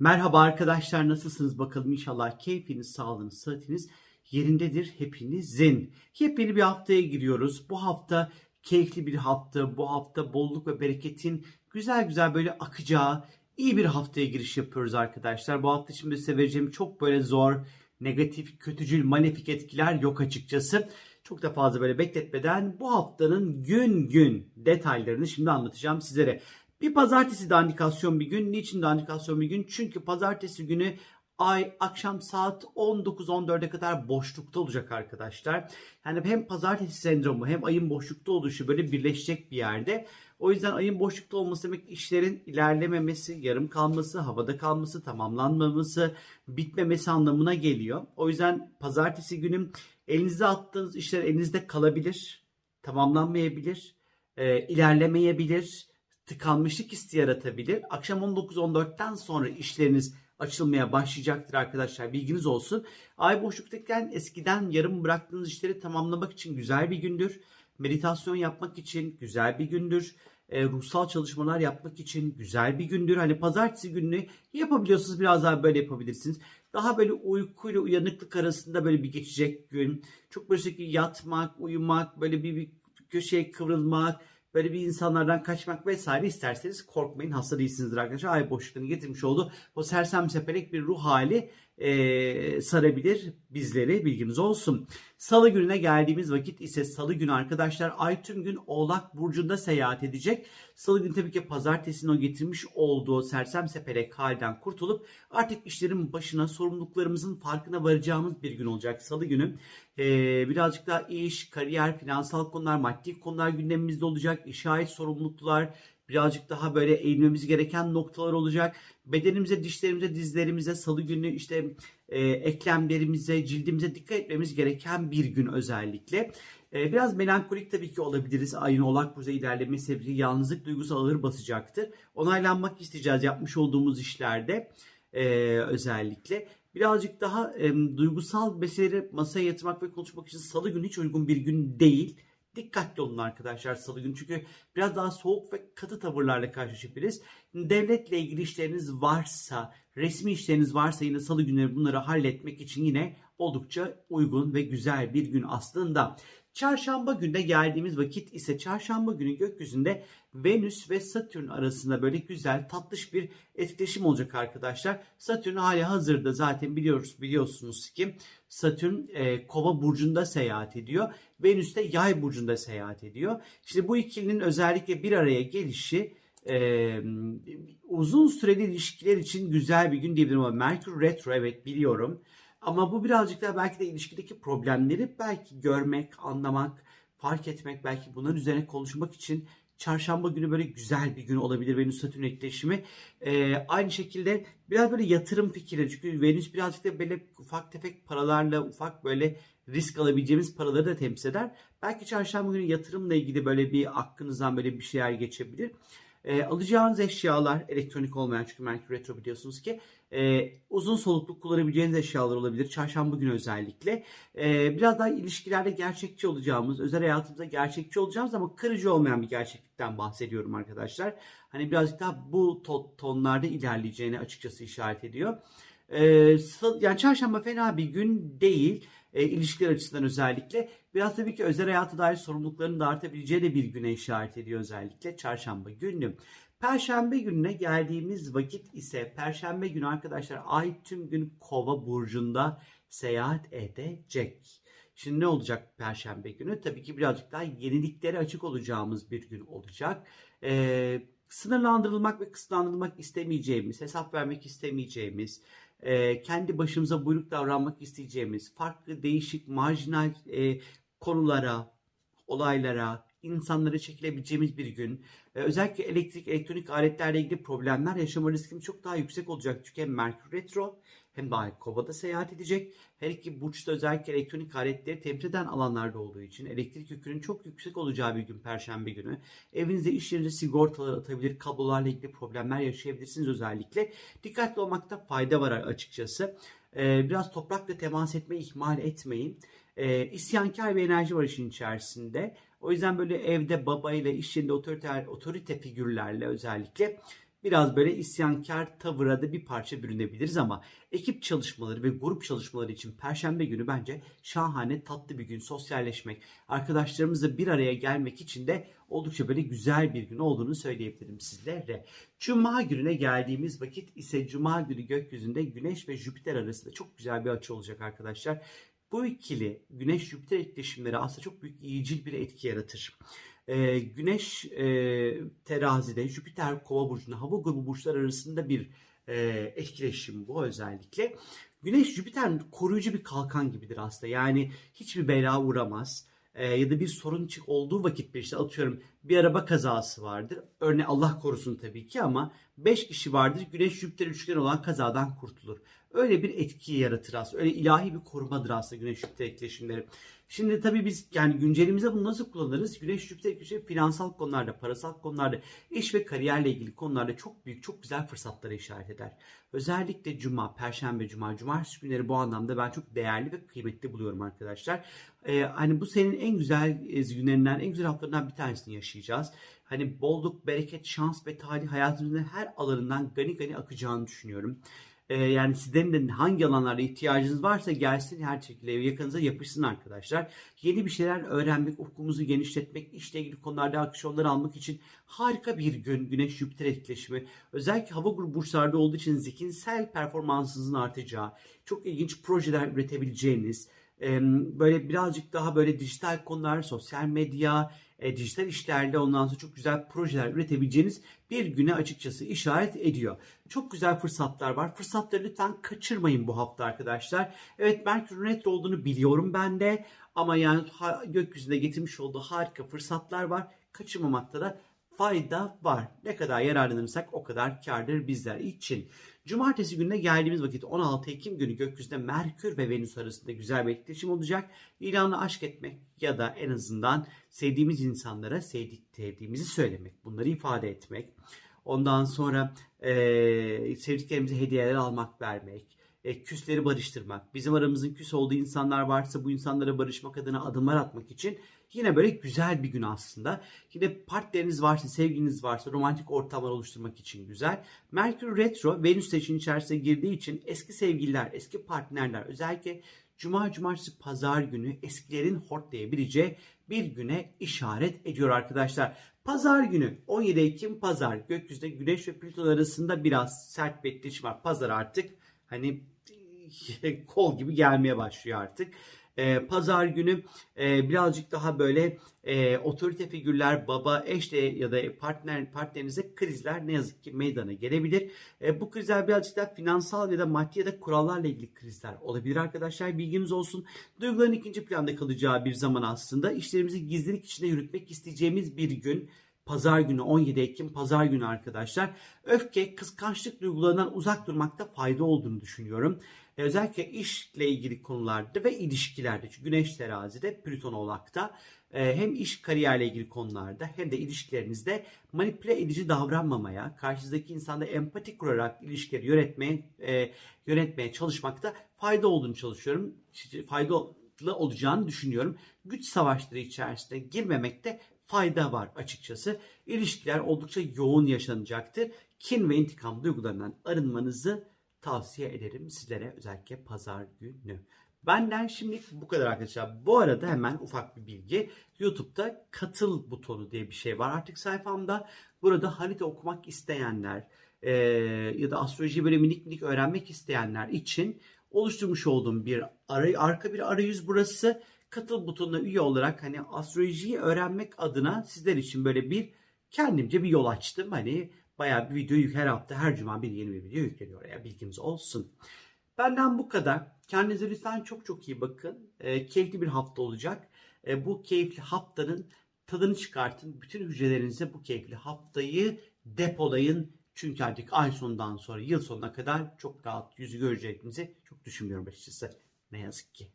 Merhaba arkadaşlar nasılsınız bakalım inşallah keyfiniz, sağlığınız, sıhhatiniz yerindedir hepinizin. Yepyeni bir haftaya giriyoruz. Bu hafta keyifli bir hafta. Bu hafta bolluk ve bereketin güzel güzel böyle akacağı iyi bir haftaya giriş yapıyoruz arkadaşlar. Bu hafta şimdi size vereceğim çok böyle zor, negatif, kötücül, malefik etkiler yok açıkçası. Çok da fazla böyle bekletmeden bu haftanın gün gün detaylarını şimdi anlatacağım sizlere. Bir pazartesi dandikasyon bir gün. Niçin dandikasyon bir gün? Çünkü pazartesi günü ay akşam saat 19-14'e kadar boşlukta olacak arkadaşlar. Yani hem pazartesi sendromu hem ayın boşlukta oluşu böyle birleşecek bir yerde. O yüzden ayın boşlukta olması demek işlerin ilerlememesi, yarım kalması, havada kalması, tamamlanmaması, bitmemesi anlamına geliyor. O yüzden pazartesi günü elinize attığınız işler elinizde kalabilir, tamamlanmayabilir, e, ilerlemeyebilir, tıkanmışlık hissi yaratabilir. Akşam 19-14'ten sonra işleriniz açılmaya başlayacaktır arkadaşlar. Bilginiz olsun. Ay boşluktayken eskiden yarım bıraktığınız işleri tamamlamak için güzel bir gündür. Meditasyon yapmak için güzel bir gündür. E, ruhsal çalışmalar yapmak için güzel bir gündür. Hani pazartesi gününü yapabiliyorsunuz biraz daha böyle yapabilirsiniz. Daha böyle uykuyla uyanıklık arasında böyle bir geçecek gün. Çok böyle sürekli yatmak, uyumak, böyle bir, bir köşeye kıvrılmak, böyle bir insanlardan kaçmak vesaire isterseniz korkmayın hasta değilsinizdir arkadaşlar. Ay boşluğunu getirmiş oldu. O sersem sepelek bir ruh hali e, sarabilir bizleri bilginiz olsun. Salı gününe geldiğimiz vakit ise salı günü arkadaşlar ay tüm gün oğlak burcunda seyahat edecek. Salı günü tabii ki pazartesinin o getirmiş olduğu sersem sepelek halden kurtulup artık işlerin başına sorumluluklarımızın farkına varacağımız bir gün olacak salı günü. Ee, birazcık daha iş, kariyer, finansal konular, maddi konular gündemimizde olacak. İşe ait sorumluluklar, birazcık daha böyle eğilmemiz gereken noktalar olacak. Bedenimize, dişlerimize, dizlerimize, salı günü işte e, eklemlerimize, cildimize dikkat etmemiz gereken bir gün özellikle. E, biraz melankolik tabii ki olabiliriz. Ayın oğlak burcu ilerleme sebebiyle yalnızlık duygusu ağır basacaktır. Onaylanmak isteyeceğiz yapmış olduğumuz işlerde e, özellikle. Birazcık daha e, duygusal meseleleri masaya yatırmak ve konuşmak için salı günü hiç uygun bir gün değil. Dikkatli olun arkadaşlar salı günü çünkü biraz daha soğuk ve katı tavırlarla karşılaşabiliriz. Devletle ilgili işleriniz varsa, resmi işleriniz varsa yine salı günleri bunları halletmek için yine oldukça uygun ve güzel bir gün aslında. Çarşamba günde geldiğimiz vakit ise çarşamba günü gökyüzünde Venüs ve Satürn arasında böyle güzel tatlış bir etkileşim olacak arkadaşlar. Satürn hali hazırda zaten biliyoruz biliyorsunuz ki Satürn e, Kova burcunda seyahat ediyor. Venüs de Yay burcunda seyahat ediyor. İşte bu ikilinin özellikle bir araya gelişi e, uzun süreli ilişkiler için güzel bir gün diyebilirim ama Merkür retro evet biliyorum. Ama bu birazcık da belki de ilişkideki problemleri belki görmek, anlamak, fark etmek, belki bunların üzerine konuşmak için çarşamba günü böyle güzel bir gün olabilir Venüs Satürn etkileşimi. Ee, aynı şekilde biraz böyle yatırım fikirleri çünkü Venüs birazcık da böyle ufak tefek paralarla ufak böyle risk alabileceğimiz paraları da temsil eder. Belki çarşamba günü yatırımla ilgili böyle bir aklınızdan böyle bir şeyler geçebilir. E, alacağınız eşyalar elektronik olmayan çünkü Merkür Retro biliyorsunuz ki e, uzun solukluk kullanabileceğiniz eşyalar olabilir. Çarşamba günü özellikle. E, biraz daha ilişkilerde gerçekçi olacağımız, özel hayatımızda gerçekçi olacağımız ama kırıcı olmayan bir gerçeklikten bahsediyorum arkadaşlar. Hani birazcık daha bu tonlarda ilerleyeceğini açıkçası işaret ediyor. E, yani çarşamba fena bir gün değil e, ilişkiler açısından özellikle. Biraz tabii ki özel hayata dair sorumlulukların da artabileceği de bir güne işaret ediyor özellikle çarşamba günü. Perşembe gününe geldiğimiz vakit ise Perşembe günü arkadaşlar ay tüm gün kova burcunda seyahat edecek. Şimdi ne olacak Perşembe günü? Tabii ki birazcık daha yeniliklere açık olacağımız bir gün olacak. Ee, sınırlandırılmak ve kısıtlandırılmak istemeyeceğimiz, hesap vermek istemeyeceğimiz, e, kendi başımıza buyruk davranmak isteyeceğimiz, farklı, değişik, marjinal e, konulara, olaylara, insanlara çekilebileceğimiz bir gün. Ee, özellikle elektrik, elektronik aletlerle ilgili problemler yaşama riskimiz çok daha yüksek olacak. Çünkü hem Merkür Retro hem de Kova'da seyahat edecek. Her iki burçta özellikle elektronik aletleri temsil eden alanlarda olduğu için elektrik yükünün çok yüksek olacağı bir gün Perşembe günü. Evinizde iş yerinde sigortalar atabilir, kablolarla ilgili problemler yaşayabilirsiniz özellikle. Dikkatli olmakta fayda var açıkçası. Ee, biraz toprakla temas etmeyi ihmal etmeyin. Ee, isyankar bir enerji var işin içerisinde. O yüzden böyle evde babayla, iş yerinde otoriter, otorite figürlerle özellikle biraz böyle isyankar tavıra da bir parça bürünebiliriz ama ekip çalışmaları ve grup çalışmaları için perşembe günü bence şahane tatlı bir gün sosyalleşmek, arkadaşlarımızla bir araya gelmek için de oldukça böyle güzel bir gün olduğunu söyleyebilirim sizlere. Cuma gününe geldiğimiz vakit ise Cuma günü gökyüzünde Güneş ve Jüpiter arasında çok güzel bir açı olacak arkadaşlar. Bu ikili Güneş-Jüpiter etkileşimleri aslında çok büyük iyicil bir etki yaratır. Ee, güneş e, terazide, Jüpiter kova burcunda, hava grubu burçlar arasında bir e, etkileşim bu özellikle. Güneş Jüpiter koruyucu bir kalkan gibidir aslında. Yani hiçbir bela uğramaz. E, ya da bir sorun çık olduğu vakit bir işte atıyorum bir araba kazası vardır. Örneğin Allah korusun tabii ki ama 5 kişi vardır. Güneş Jüpiter üçgen olan kazadan kurtulur. Öyle bir etki yaratır aslında. Öyle ilahi bir korumadır aslında Güneş Jüpiter etkileşimleri. Şimdi tabii biz yani güncelimizde bunu nasıl kullanırız? Güneş Jüpiter etkileşimi finansal konularda, parasal konularda, iş ve kariyerle ilgili konularda çok büyük, çok güzel fırsatlara işaret eder. Özellikle cuma, perşembe, cuma, cumartesi günleri bu anlamda ben çok değerli ve kıymetli buluyorum arkadaşlar. Ee, hani bu senin en güzel e, günlerinden, en güzel haftalarından bir tanesini yaşayacağız. Hani bolluk, bereket, şans ve talih hayatımızın her alanından gani gani akacağını düşünüyorum. Ee, yani sizlerin de hangi alanlarda ihtiyacınız varsa gelsin her şekilde yakınıza yapışsın arkadaşlar. Yeni bir şeyler öğrenmek, ufkumuzu genişletmek, işle ilgili konularda aksiyonlar almak için harika bir gün Güneş Jüpiter etkileşimi. Özellikle hava grubu burçlarda olduğu için zihinsel performansınızın artacağı, çok ilginç projeler üretebileceğiniz, böyle birazcık daha böyle dijital konular, sosyal medya, e, dijital işlerle ondan sonra çok güzel projeler üretebileceğiniz bir güne açıkçası işaret ediyor. Çok güzel fırsatlar var. Fırsatları lütfen kaçırmayın bu hafta arkadaşlar. Evet Merkür retro olduğunu biliyorum ben de ama yani gökyüzünde getirmiş olduğu harika fırsatlar var. Kaçırmamakta da fayda var. Ne kadar yararlanırsak o kadar kardır bizler için. Cumartesi gününe geldiğimiz vakit 16 Ekim günü gökyüzünde Merkür ve Venüs arasında güzel bir etkileşim olacak. İlanla aşk etmek ya da en azından sevdiğimiz insanlara sevdik, söylemek, bunları ifade etmek. Ondan sonra e, sevdiklerimize hediyeler almak, vermek, e, küsleri barıştırmak, bizim aramızın küs olduğu insanlar varsa bu insanlara barışmak adına adımlar atmak için Yine böyle güzel bir gün aslında. Yine partneriniz varsa, sevginiz varsa romantik ortamlar oluşturmak için güzel. Merkür Retro Venüs için içerisine girdiği için eski sevgililer, eski partnerler özellikle Cuma, Cumartesi, Pazar günü eskilerin hortlayabileceği bir güne işaret ediyor arkadaşlar. Pazar günü 17 Ekim Pazar gökyüzünde Güneş ve Plüton arasında biraz sert bir etkileşim var. Pazar artık hani kol gibi gelmeye başlıyor artık e, pazar günü e, birazcık daha böyle e, otorite figürler, baba, eş de ya da partner partnerinize krizler ne yazık ki meydana gelebilir. E, bu krizler birazcık daha finansal ya da maddi ya da kurallarla ilgili krizler olabilir arkadaşlar. Bilginiz olsun. Duyguların ikinci planda kalacağı bir zaman aslında. işlerimizi gizlilik içinde yürütmek isteyeceğimiz bir gün. Pazar günü 17 Ekim Pazar günü arkadaşlar. Öfke, kıskançlık duygularından uzak durmakta fayda olduğunu düşünüyorum. E, özellikle işle ilgili konularda ve ilişkilerde. Çünkü Güneş terazide, Plüton oğlakta e, hem iş kariyerle ilgili konularda hem de ilişkilerinizde manipüle edici davranmamaya, karşınızdaki insanda empati kurarak ilişkileri yönetmeye, e, yönetmeye çalışmakta fayda olduğunu çalışıyorum. Faydalı olacağını düşünüyorum. Güç savaşları içerisinde girmemekte fayda var açıkçası. İlişkiler oldukça yoğun yaşanacaktır. Kin ve intikam duygularından arınmanızı tavsiye ederim sizlere özellikle pazar günü. Benden şimdilik bu kadar arkadaşlar. Bu arada hemen ufak bir bilgi. YouTube'da katıl butonu diye bir şey var artık sayfamda. Burada harita okumak isteyenler e, ya da astroloji böyle minik minik öğrenmek isteyenler için oluşturmuş olduğum bir aray, arka bir arayüz burası. Katıl butonuna üye olarak hani astrolojiyi öğrenmek adına sizler için böyle bir kendimce bir yol açtım. Hani Bayağı bir video her hafta her cuma bir yeni bir video yükleniyor oraya bilginiz olsun. Benden bu kadar. Kendinize lütfen çok çok iyi bakın. E, keyifli bir hafta olacak. E, bu keyifli haftanın tadını çıkartın. Bütün hücrelerinize bu keyifli haftayı depolayın. Çünkü artık ay sonundan sonra yıl sonuna kadar çok rahat yüzü göreceğinizi çok düşünmüyorum açıkçası. Ne yazık ki.